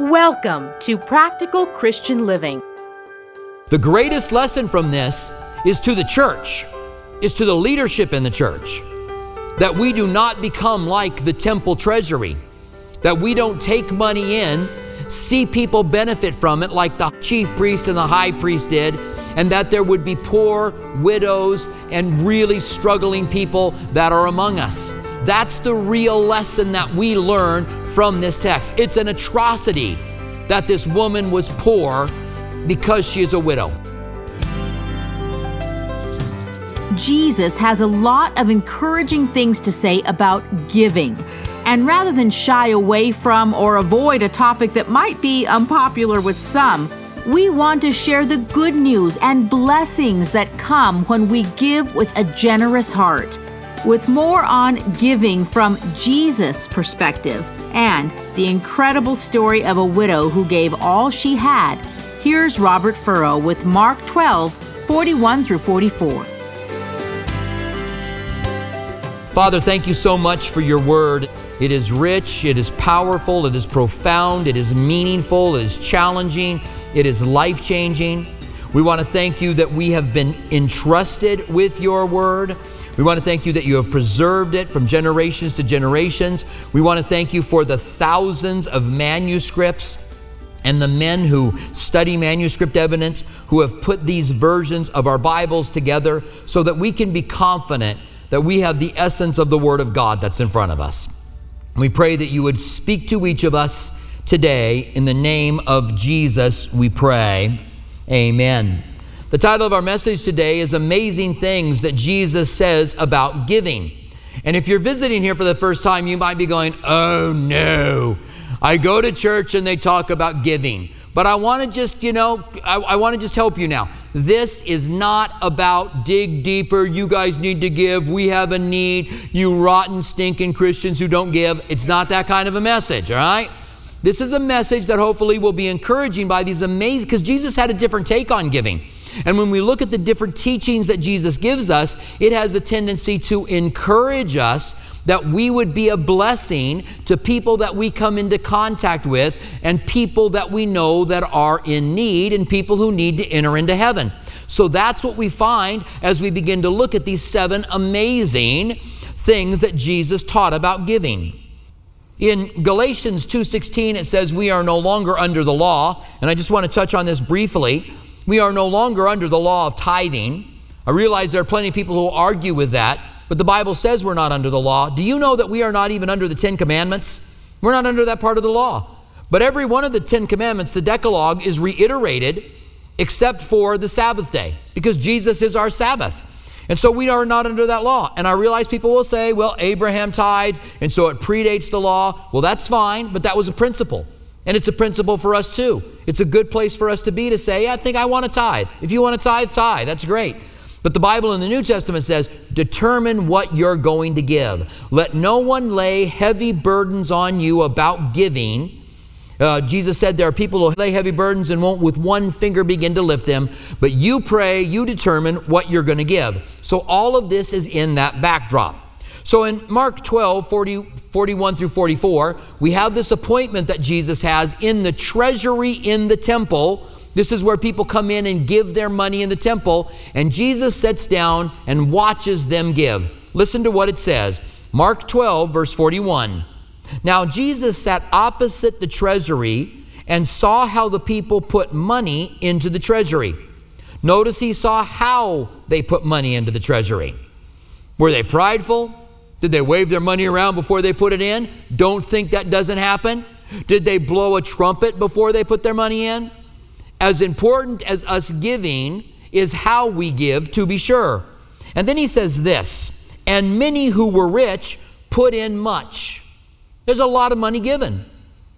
Welcome to Practical Christian Living. The greatest lesson from this is to the church, is to the leadership in the church, that we do not become like the temple treasury, that we don't take money in, see people benefit from it like the chief priest and the high priest did, and that there would be poor, widows, and really struggling people that are among us. That's the real lesson that we learn from this text. It's an atrocity that this woman was poor because she is a widow. Jesus has a lot of encouraging things to say about giving. And rather than shy away from or avoid a topic that might be unpopular with some, we want to share the good news and blessings that come when we give with a generous heart. With more on giving from Jesus' perspective and the incredible story of a widow who gave all she had, here's Robert Furrow with Mark 12, 41 through 44. Father, thank you so much for your word. It is rich, it is powerful, it is profound, it is meaningful, it is challenging, it is life changing. We want to thank you that we have been entrusted with your word. We want to thank you that you have preserved it from generations to generations. We want to thank you for the thousands of manuscripts and the men who study manuscript evidence who have put these versions of our Bibles together so that we can be confident that we have the essence of the Word of God that's in front of us. We pray that you would speak to each of us today. In the name of Jesus, we pray. Amen. The title of our message today is Amazing Things That Jesus Says About Giving. And if you're visiting here for the first time, you might be going, Oh no, I go to church and they talk about giving. But I want to just, you know, I, I want to just help you now. This is not about dig deeper. You guys need to give. We have a need. You rotten, stinking Christians who don't give. It's not that kind of a message, all right? This is a message that hopefully will be encouraging by these amazing, because Jesus had a different take on giving. And when we look at the different teachings that Jesus gives us, it has a tendency to encourage us that we would be a blessing to people that we come into contact with and people that we know that are in need and people who need to enter into heaven. So that's what we find as we begin to look at these seven amazing things that Jesus taught about giving. In Galatians 2:16 it says we are no longer under the law, and I just want to touch on this briefly. We are no longer under the law of tithing. I realize there are plenty of people who argue with that, but the Bible says we're not under the law. Do you know that we are not even under the Ten Commandments? We're not under that part of the law. But every one of the Ten Commandments, the Decalogue, is reiterated except for the Sabbath day because Jesus is our Sabbath. And so we are not under that law. And I realize people will say, well, Abraham tithed, and so it predates the law. Well, that's fine, but that was a principle. And it's a principle for us too. It's a good place for us to be to say, yeah, I think I want to tithe. If you want to tithe, tithe. That's great. But the Bible in the New Testament says, determine what you're going to give. Let no one lay heavy burdens on you about giving. Uh, Jesus said there are people who lay heavy burdens and won't with one finger begin to lift them, but you pray, you determine what you're going to give. So all of this is in that backdrop. So in Mark 12, 40, 41 through 44, we have this appointment that Jesus has in the treasury in the temple this is where people come in and give their money in the temple, and Jesus sits down and watches them give. Listen to what it says Mark 12, verse 41. Now Jesus sat opposite the treasury and saw how the people put money into the treasury. Notice he saw how they put money into the treasury. Were they prideful? Did they wave their money around before they put it in? Don't think that doesn't happen. Did they blow a trumpet before they put their money in? as important as us giving is how we give, to be sure. And then he says this and many who were rich put in much. There's a lot of money given.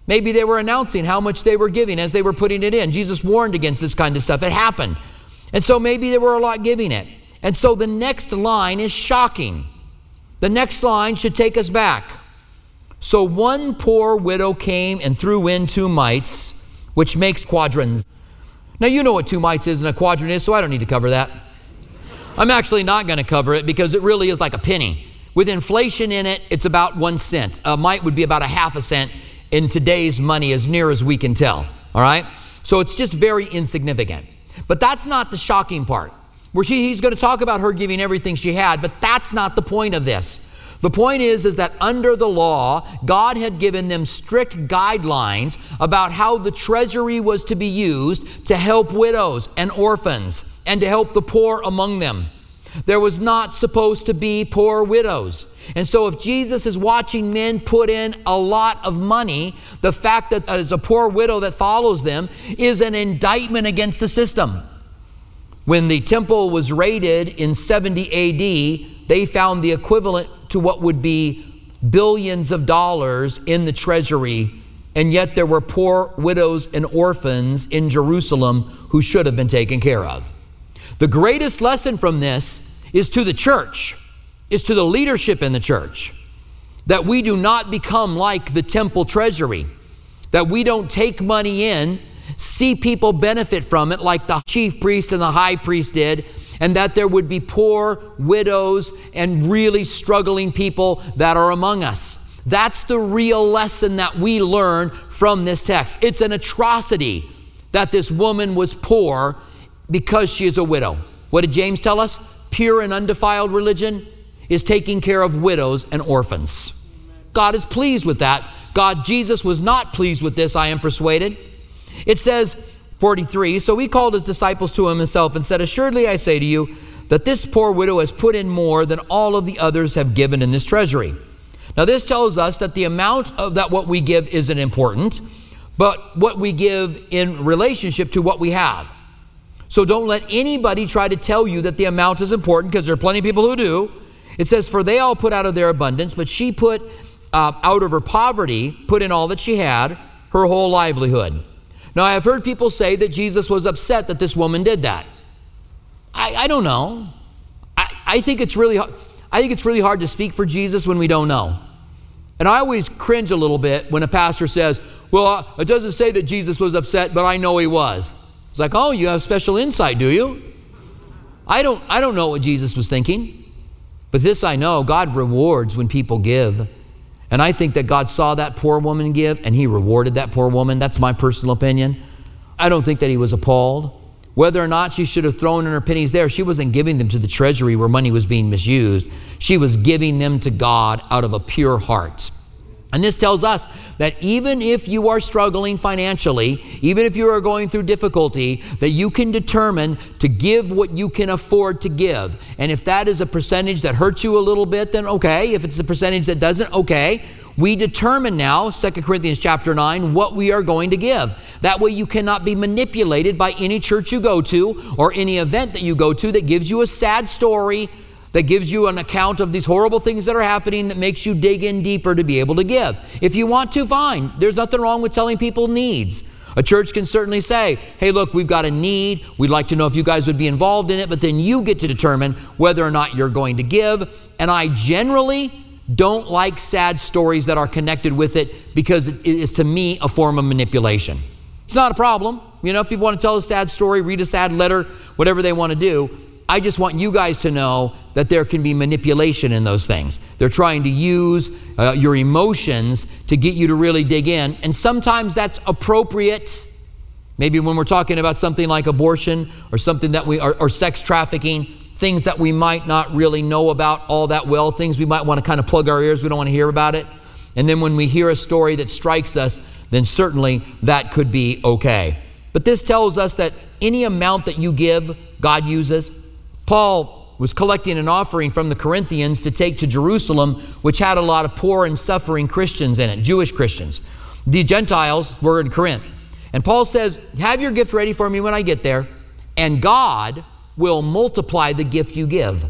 Maybe they were announcing how much they were giving as they were putting it in. Jesus warned against this kind of stuff. It happened. And so maybe there were a lot giving it. And so the next line is shocking. The next line should take us back. So one poor widow came and threw in two mites, which makes quadrans. Now, you know what two mites is and a quadrant is, so I don't need to cover that. I'm actually not going to cover it because it really is like a penny. With inflation in it, it's about one cent. A mite would be about a half a cent. in today's money as near as we can tell. All right? So it's just very insignificant. But that's not the shocking part. Where she, he's going to talk about her giving everything she had, but that's not the point of this. The point is, is that under the law, God had given them strict guidelines about how the treasury was to be used to help widows and orphans and to help the poor among them. There was not supposed to be poor widows. And so, if Jesus is watching men put in a lot of money, the fact that there's a poor widow that follows them is an indictment against the system. When the temple was raided in 70 AD, they found the equivalent to what would be billions of dollars in the treasury, and yet there were poor widows and orphans in Jerusalem who should have been taken care of. The greatest lesson from this is to the church, is to the leadership in the church, that we do not become like the temple treasury, that we don't take money in, see people benefit from it like the chief priest and the high priest did, and that there would be poor widows and really struggling people that are among us. That's the real lesson that we learn from this text. It's an atrocity that this woman was poor because she is a widow. What did James tell us? Pure and undefiled religion is taking care of widows and orphans. God is pleased with that. God, Jesus was not pleased with this, I am persuaded. It says, 43 So he called his disciples to him himself and said, Assuredly I say to you, that this poor widow has put in more than all of the others have given in this treasury. Now, this tells us that the amount of that what we give isn't important, but what we give in relationship to what we have. So don't let anybody try to tell you that the amount is important because there are plenty of people who do. It says, For they all put out of their abundance, but she put uh, out of her poverty, put in all that she had, her whole livelihood. Now, I have heard people say that Jesus was upset that this woman did that. I, I don't know. I, I, think it's really, I think it's really hard to speak for Jesus when we don't know. And I always cringe a little bit when a pastor says, Well, uh, it doesn't say that Jesus was upset, but I know he was. It's like, Oh, you have special insight, do you? I don't, I don't know what Jesus was thinking. But this I know God rewards when people give. And I think that God saw that poor woman give and he rewarded that poor woman. That's my personal opinion. I don't think that he was appalled. Whether or not she should have thrown in her pennies there, she wasn't giving them to the treasury where money was being misused. She was giving them to God out of a pure heart. And this tells us that even if you are struggling financially, even if you are going through difficulty, that you can determine to give what you can afford to give. And if that is a percentage that hurts you a little bit, then okay. If it's a percentage that doesn't, okay. We determine now, 2 Corinthians chapter 9, what we are going to give. That way you cannot be manipulated by any church you go to or any event that you go to that gives you a sad story that gives you an account of these horrible things that are happening that makes you dig in deeper to be able to give. If you want to, fine. There's nothing wrong with telling people needs. A church can certainly say, hey, look, we've got a need. We'd like to know if you guys would be involved in it, but then you get to determine whether or not you're going to give. And I generally don't like sad stories that are connected with it because it is, to me, a form of manipulation. It's not a problem. You know, if people want to tell a sad story, read a sad letter, whatever they want to do. I just want you guys to know that there can be manipulation in those things. They're trying to use uh, your emotions to get you to really dig in, and sometimes that's appropriate. Maybe when we're talking about something like abortion or something that we, or, or sex trafficking, things that we might not really know about all that well, things we might want to kind of plug our ears, we don't want to hear about it. And then when we hear a story that strikes us, then certainly that could be okay. But this tells us that any amount that you give, God uses. Paul was collecting an offering from the Corinthians to take to Jerusalem, which had a lot of poor and suffering Christians in it, Jewish Christians. The Gentiles were in Corinth. And Paul says, Have your gift ready for me when I get there, and God will multiply the gift you give.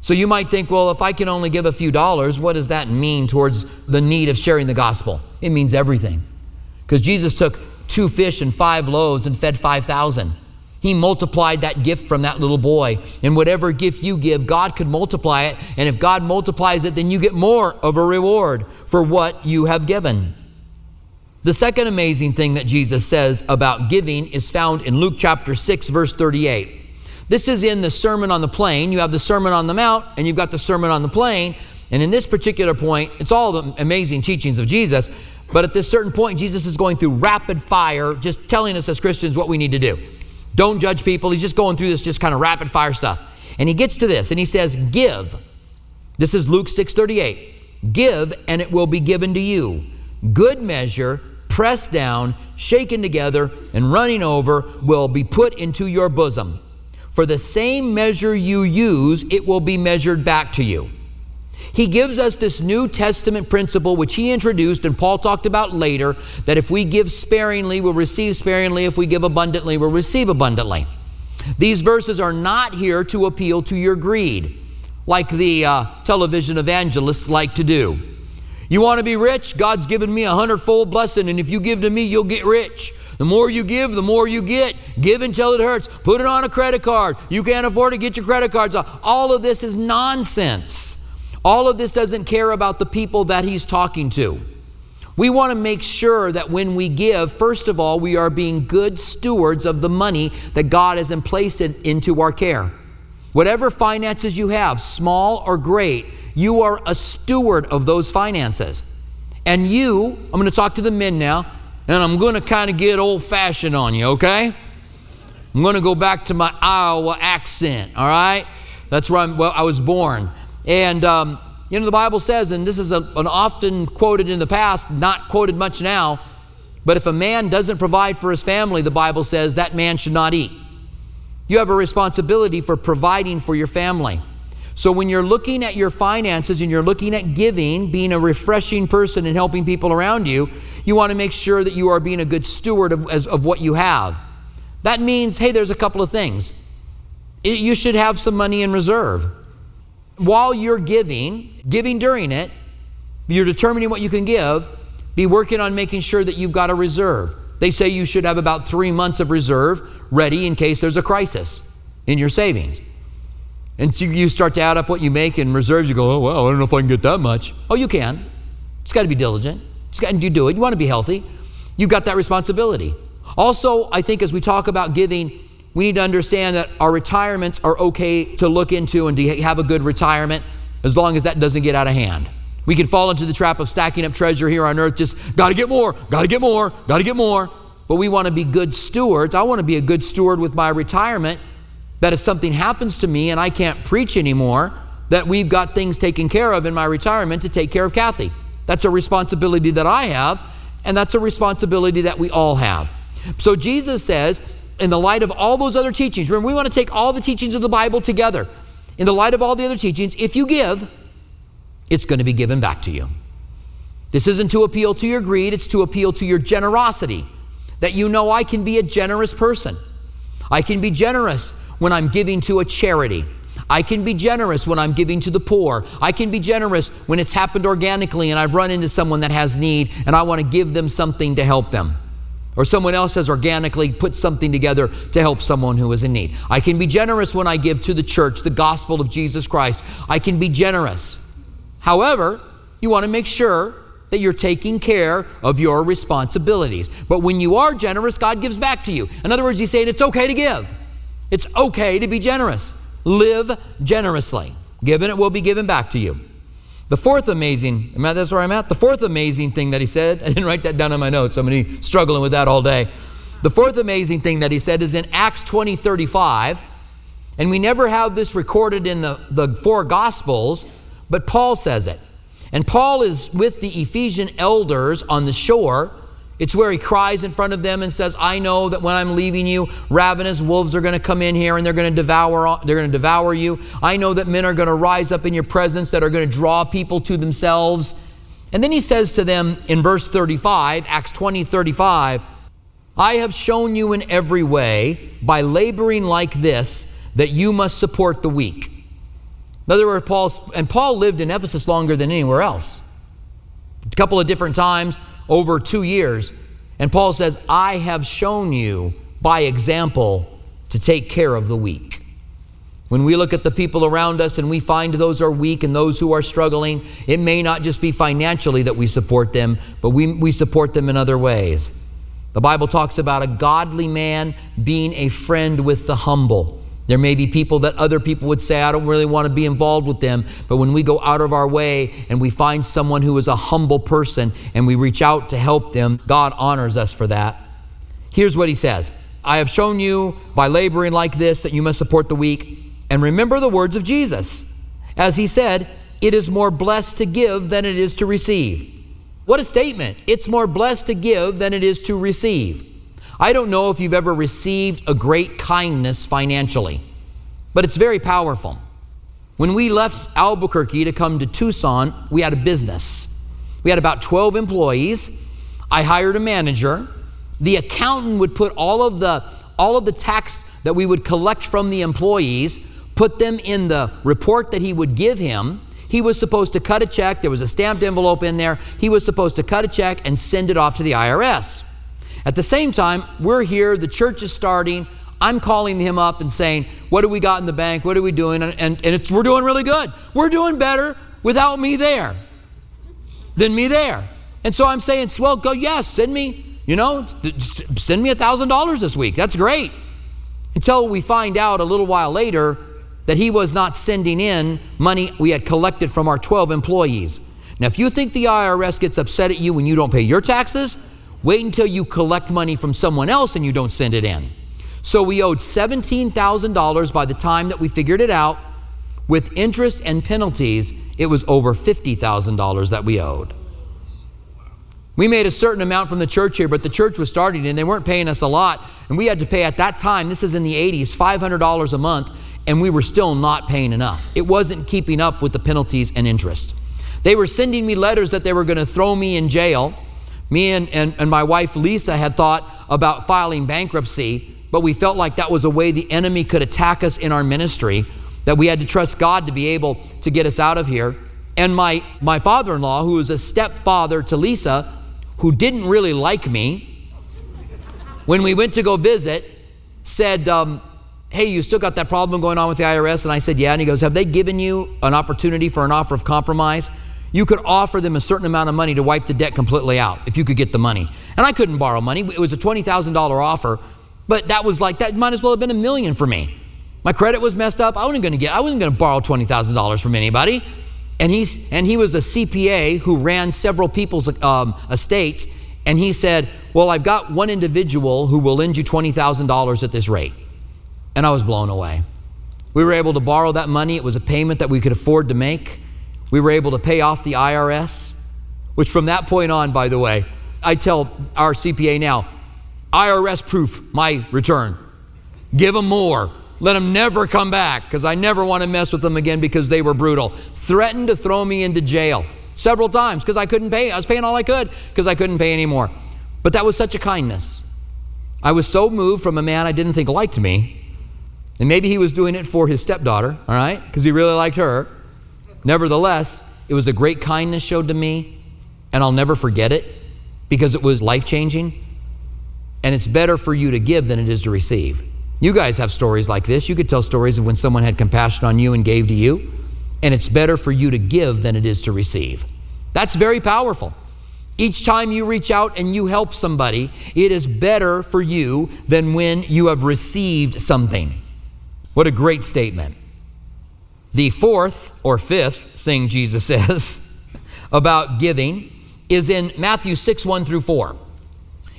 So you might think, well, if I can only give a few dollars, what does that mean towards the need of sharing the gospel? It means everything. Because Jesus took two fish and five loaves and fed 5,000. He multiplied that gift from that little boy. And whatever gift you give, God could multiply it. And if God multiplies it, then you get more of a reward for what you have given. The second amazing thing that Jesus says about giving is found in Luke chapter 6, verse 38. This is in the Sermon on the Plain. You have the Sermon on the Mount, and you've got the Sermon on the Plain. And in this particular point, it's all the amazing teachings of Jesus. But at this certain point, Jesus is going through rapid fire, just telling us as Christians what we need to do. Don't judge people. He's just going through this just kind of rapid fire stuff. And he gets to this and he says, Give. This is Luke 6:38. Give and it will be given to you. Good measure, pressed down, shaken together, and running over will be put into your bosom. For the same measure you use, it will be measured back to you. He gives us this New Testament principle, which he introduced and Paul talked about later, that if we give sparingly, we'll receive sparingly. If we give abundantly, we'll receive abundantly. These verses are not here to appeal to your greed, like the uh, television evangelists like to do. You want to be rich? God's given me a hundredfold blessing, and if you give to me, you'll get rich. The more you give, the more you get. Give until it hurts. Put it on a credit card. You can't afford to get your credit cards off. All of this is nonsense. All of this doesn't care about the people that he's talking to. We want to make sure that when we give, first of all, we are being good stewards of the money that God has placed into our care. Whatever finances you have, small or great, you are a steward of those finances. And you, I'm going to talk to the men now, and I'm going to kind of get old fashioned on you, okay? I'm going to go back to my Iowa accent, all right? That's where I'm, well, I was born. And, um, you know, the Bible says, and this is a, an often quoted in the past, not quoted much now, but if a man doesn't provide for his family, the Bible says that man should not eat. You have a responsibility for providing for your family. So when you're looking at your finances and you're looking at giving, being a refreshing person and helping people around you, you want to make sure that you are being a good steward of, of what you have. That means, hey, there's a couple of things. You should have some money in reserve while you're giving, giving during it, you're determining what you can give, be working on making sure that you've got a reserve. They say you should have about three months of reserve ready in case there's a crisis in your savings. And so you start to add up what you make in reserves, you go, oh, well, I don't know if I can get that much. Oh, you can. It's got to be diligent. It's got, and you do it. You want to be healthy. You've got that responsibility. Also, I think as we talk about giving, we need to understand that our retirements are okay to look into and to have a good retirement as long as that doesn't get out of hand. We can fall into the trap of stacking up treasure here on earth, just got to get more, got to get more, got to get more. But we want to be good stewards. I want to be a good steward with my retirement that if something happens to me and I can't preach anymore, that we've got things taken care of in my retirement to take care of Kathy. That's a responsibility that I have, and that's a responsibility that we all have. So Jesus says, in the light of all those other teachings, remember, we want to take all the teachings of the Bible together. In the light of all the other teachings, if you give, it's going to be given back to you. This isn't to appeal to your greed, it's to appeal to your generosity. That you know I can be a generous person. I can be generous when I'm giving to a charity. I can be generous when I'm giving to the poor. I can be generous when it's happened organically and I've run into someone that has need and I want to give them something to help them or someone else has organically put something together to help someone who is in need. I can be generous when I give to the church the gospel of Jesus Christ. I can be generous. However, you want to make sure that you're taking care of your responsibilities. But when you are generous, God gives back to you. In other words, He's saying it's okay to give, it's okay to be generous. Live generously. Given it will be given back to you. The fourth amazing, that's where I'm at. The fourth amazing thing that he said, I didn't write that down in my notes. I'm going to be struggling with that all day. The fourth amazing thing that he said is in Acts 20 35. And we never have this recorded in the, the four Gospels, but Paul says it. And Paul is with the Ephesian elders on the shore it's where he cries in front of them and says, "I know that when I'm leaving you, ravenous wolves are going to come in here and they're going to devour they're going to devour you. I know that men are going to rise up in your presence that are going to draw people to themselves." And then he says to them in verse 35, Acts 20, 35, I have shown you in every way by laboring like this that you must support the weak. In other words, Paul, and Paul lived in Ephesus longer than anywhere else. A couple of different times, over two years. And Paul says, I have shown you by example to take care of the weak. When we look at the people around us and we find those are weak and those who are struggling, it may not just be financially that we support them, but we, we support them in other ways. The Bible talks about a godly man being a friend with the humble. There may be people that other people would say, I don't really want to be involved with them. But when we go out of our way and we find someone who is a humble person and we reach out to help them, God honors us for that. Here's what he says I have shown you by laboring like this that you must support the weak. And remember the words of Jesus. As he said, it is more blessed to give than it is to receive. What a statement! It's more blessed to give than it is to receive. I don't know if you've ever received a great kindness financially, but it's very powerful. When we left Albuquerque to come to Tucson, we had a business. We had about 12 employees. I hired a manager. The accountant would put all of the all of the tax that we would collect from the employees, put them in the report that he would give him. He was supposed to cut a check. There was a stamped envelope in there. He was supposed to cut a check and send it off to the IRS. At the same time, we're here, the church is starting. I'm calling him up and saying, What do we got in the bank? What are we doing? And, and, and it's, we're doing really good. We're doing better without me there than me there. And so I'm saying, Well, go, yes, send me, you know, send me a $1,000 this week. That's great. Until we find out a little while later that he was not sending in money we had collected from our 12 employees. Now, if you think the IRS gets upset at you when you don't pay your taxes, Wait until you collect money from someone else and you don't send it in. So we owed $17,000 by the time that we figured it out. With interest and penalties, it was over $50,000 that we owed. We made a certain amount from the church here, but the church was starting and they weren't paying us a lot. And we had to pay at that time, this is in the 80s, $500 a month, and we were still not paying enough. It wasn't keeping up with the penalties and interest. They were sending me letters that they were going to throw me in jail me and, and, and my wife Lisa had thought about filing bankruptcy, but we felt like that was a way the enemy could attack us in our ministry, that we had to trust God to be able to get us out of here. And my, my father in law, who was a stepfather to Lisa, who didn't really like me, when we went to go visit, said, um, Hey, you still got that problem going on with the IRS? And I said, Yeah. And he goes, Have they given you an opportunity for an offer of compromise? You could offer them a certain amount of money to wipe the debt completely out if you could get the money. And I couldn't borrow money. It was a $20,000 offer, but that was like, that might as well have been a million for me. My credit was messed up. I wasn't going to get, I wasn't going to borrow $20,000 from anybody. And, he's, and he was a CPA who ran several people's um, estates. And he said, Well, I've got one individual who will lend you $20,000 at this rate. And I was blown away. We were able to borrow that money. It was a payment that we could afford to make. We were able to pay off the IRS, which from that point on, by the way, I tell our CPA now IRS proof my return. Give them more. Let them never come back because I never want to mess with them again because they were brutal. Threatened to throw me into jail several times because I couldn't pay. I was paying all I could because I couldn't pay anymore. But that was such a kindness. I was so moved from a man I didn't think liked me. And maybe he was doing it for his stepdaughter, all right, because he really liked her. Nevertheless, it was a great kindness showed to me, and I'll never forget it because it was life changing. And it's better for you to give than it is to receive. You guys have stories like this. You could tell stories of when someone had compassion on you and gave to you. And it's better for you to give than it is to receive. That's very powerful. Each time you reach out and you help somebody, it is better for you than when you have received something. What a great statement. The fourth or fifth thing Jesus says about giving is in Matthew 6 1 through 4.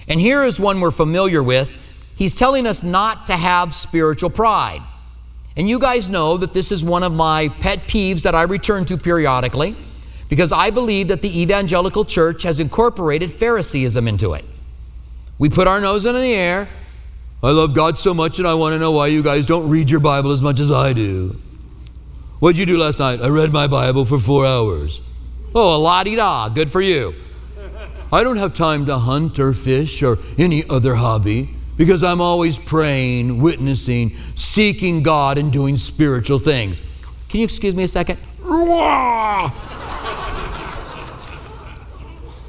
And here is one we're familiar with. He's telling us not to have spiritual pride. And you guys know that this is one of my pet peeves that I return to periodically because I believe that the evangelical church has incorporated Phariseeism into it. We put our nose in the air. I love God so much and I want to know why you guys don't read your Bible as much as I do. What'd you do last night? I read my Bible for four hours. Oh, a la di da. Good for you. I don't have time to hunt or fish or any other hobby because I'm always praying, witnessing, seeking God, and doing spiritual things. Can you excuse me a second?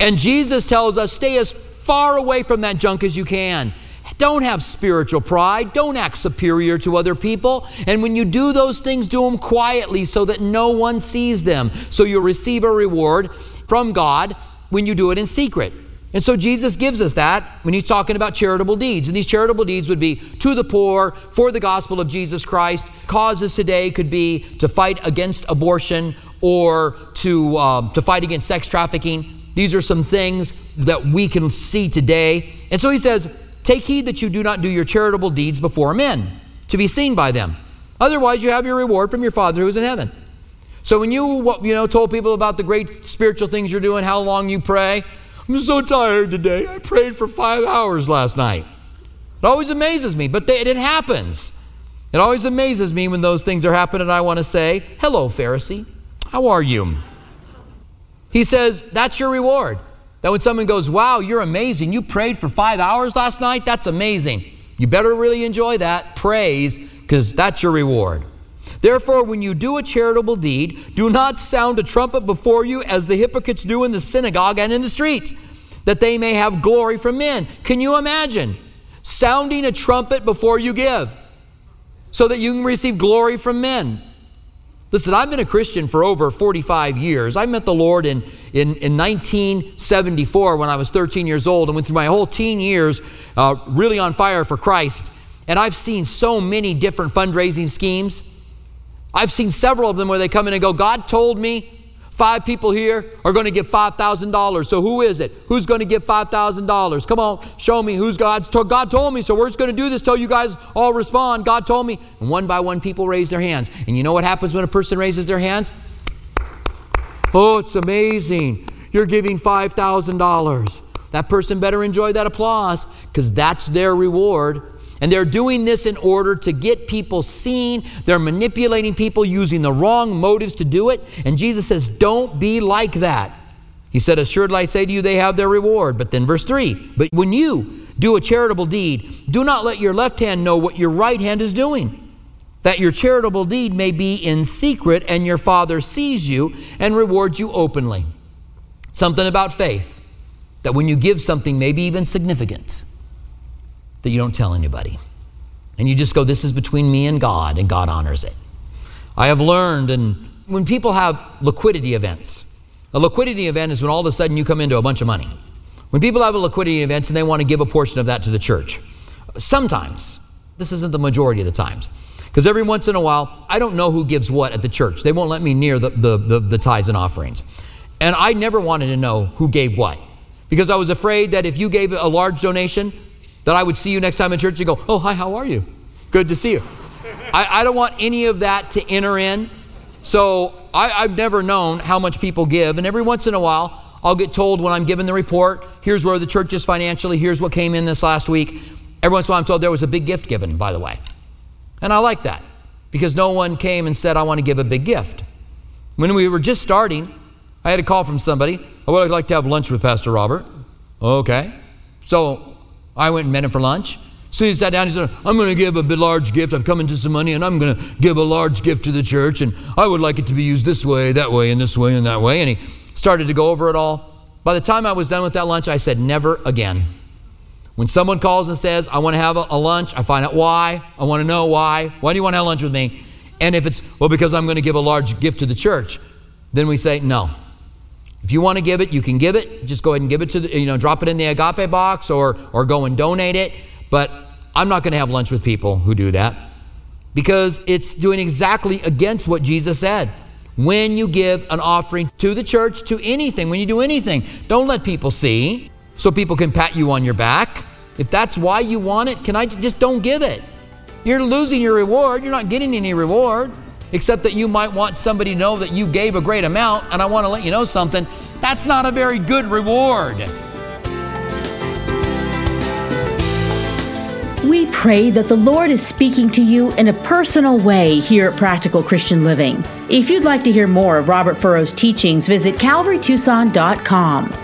and Jesus tells us stay as far away from that junk as you can. Don't have spiritual pride. Don't act superior to other people. And when you do those things, do them quietly so that no one sees them. So you'll receive a reward from God when you do it in secret. And so Jesus gives us that when he's talking about charitable deeds. And these charitable deeds would be to the poor, for the gospel of Jesus Christ. Causes today could be to fight against abortion or to, um, to fight against sex trafficking. These are some things that we can see today. And so he says, Take heed that you do not do your charitable deeds before men, to be seen by them. Otherwise, you have your reward from your Father who is in heaven. So when you, you know, told people about the great spiritual things you're doing, how long you pray, I'm so tired today. I prayed for five hours last night. It always amazes me, but it happens. It always amazes me when those things are happening. I want to say, Hello, Pharisee. How are you? He says, That's your reward. That when someone goes, Wow, you're amazing. You prayed for five hours last night? That's amazing. You better really enjoy that. Praise, because that's your reward. Therefore, when you do a charitable deed, do not sound a trumpet before you as the hypocrites do in the synagogue and in the streets, that they may have glory from men. Can you imagine sounding a trumpet before you give so that you can receive glory from men? Listen, I've been a Christian for over 45 years. I met the Lord in, in, in 1974 when I was 13 years old and went through my whole teen years uh, really on fire for Christ. And I've seen so many different fundraising schemes. I've seen several of them where they come in and go, God told me five people here are going to give $5,000. So who is it? Who's going to give $5,000? Come on, show me who's God. God told me, so we're just going to do this till you guys all respond. God told me. And one by one, people raise their hands. And you know what happens when a person raises their hands? Oh, it's amazing. You're giving $5,000. That person better enjoy that applause because that's their reward and they're doing this in order to get people seen. They're manipulating people using the wrong motives to do it. And Jesus says, Don't be like that. He said, Assuredly I say to you, they have their reward. But then, verse 3 But when you do a charitable deed, do not let your left hand know what your right hand is doing, that your charitable deed may be in secret, and your Father sees you and rewards you openly. Something about faith, that when you give something, maybe even significant, that you don't tell anybody. And you just go, This is between me and God, and God honors it. I have learned, and when people have liquidity events, a liquidity event is when all of a sudden you come into a bunch of money. When people have a liquidity event and they want to give a portion of that to the church, sometimes, this isn't the majority of the times, because every once in a while, I don't know who gives what at the church. They won't let me near the, the, the, the tithes and offerings. And I never wanted to know who gave what because I was afraid that if you gave a large donation, that I would see you next time in church and go, oh, hi, how are you? Good to see you. I, I don't want any of that to enter in. So I, I've never known how much people give. And every once in a while, I'll get told when I'm given the report, here's where the church is financially, here's what came in this last week. Every once in a while, I'm told there was a big gift given, by the way. And I like that because no one came and said, I want to give a big gift. When we were just starting, I had a call from somebody. I would like to have lunch with Pastor Robert. Okay. So I went and met him for lunch. So he sat down, he said, I'm going to give a big, large gift. I've come into some money and I'm going to give a large gift to the church. And I would like it to be used this way, that way, and this way, and that way. And he started to go over it all. By the time I was done with that lunch, I said, Never again. When someone calls and says, I want to have a, a lunch, I find out why. I want to know why. Why do you want to have lunch with me? And if it's, well, because I'm going to give a large gift to the church, then we say, No, if you want to give it, you can give it. Just go ahead and give it to the, you know, drop it in the agape box or, or go and donate it. But I'm not going to have lunch with people who do that because it's doing exactly against what Jesus said. When you give an offering to the church, to anything, when you do anything, don't let people see so people can pat you on your back. If that's why you want it, can I just don't give it? You're losing your reward. You're not getting any reward except that you might want somebody to know that you gave a great amount. And I want to let you know something that's not a very good reward. We pray that the Lord is speaking to you in a personal way here at Practical Christian Living. If you'd like to hear more of Robert Furrow's teachings, visit calvarytucson.com.